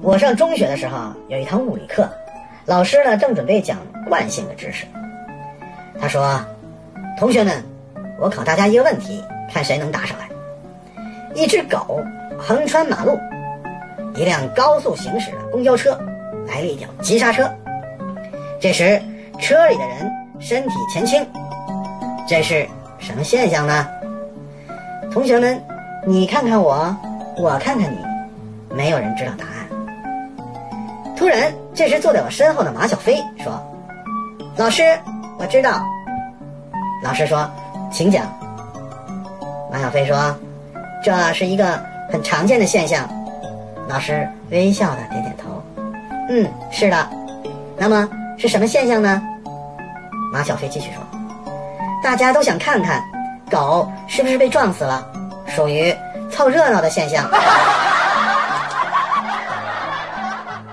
我上中学的时候有一堂物理课，老师呢正准备讲惯性的知识。他说：“同学们，我考大家一个问题，看谁能答上来。一只狗横穿马路，一辆高速行驶的公交车来了一脚急刹车，这时车里的人身体前倾，这是什么现象呢？同学们，你看看我，我看看你，没有人知道答案。”突然，这时坐在我身后的马小飞说：“老师，我知道。”老师说：“请讲。”马小飞说：“这是一个很常见的现象。”老师微笑的点点头：“嗯，是的。那么是什么现象呢？”马小飞继续说：“大家都想看看，狗是不是被撞死了，属于凑热闹的现象。”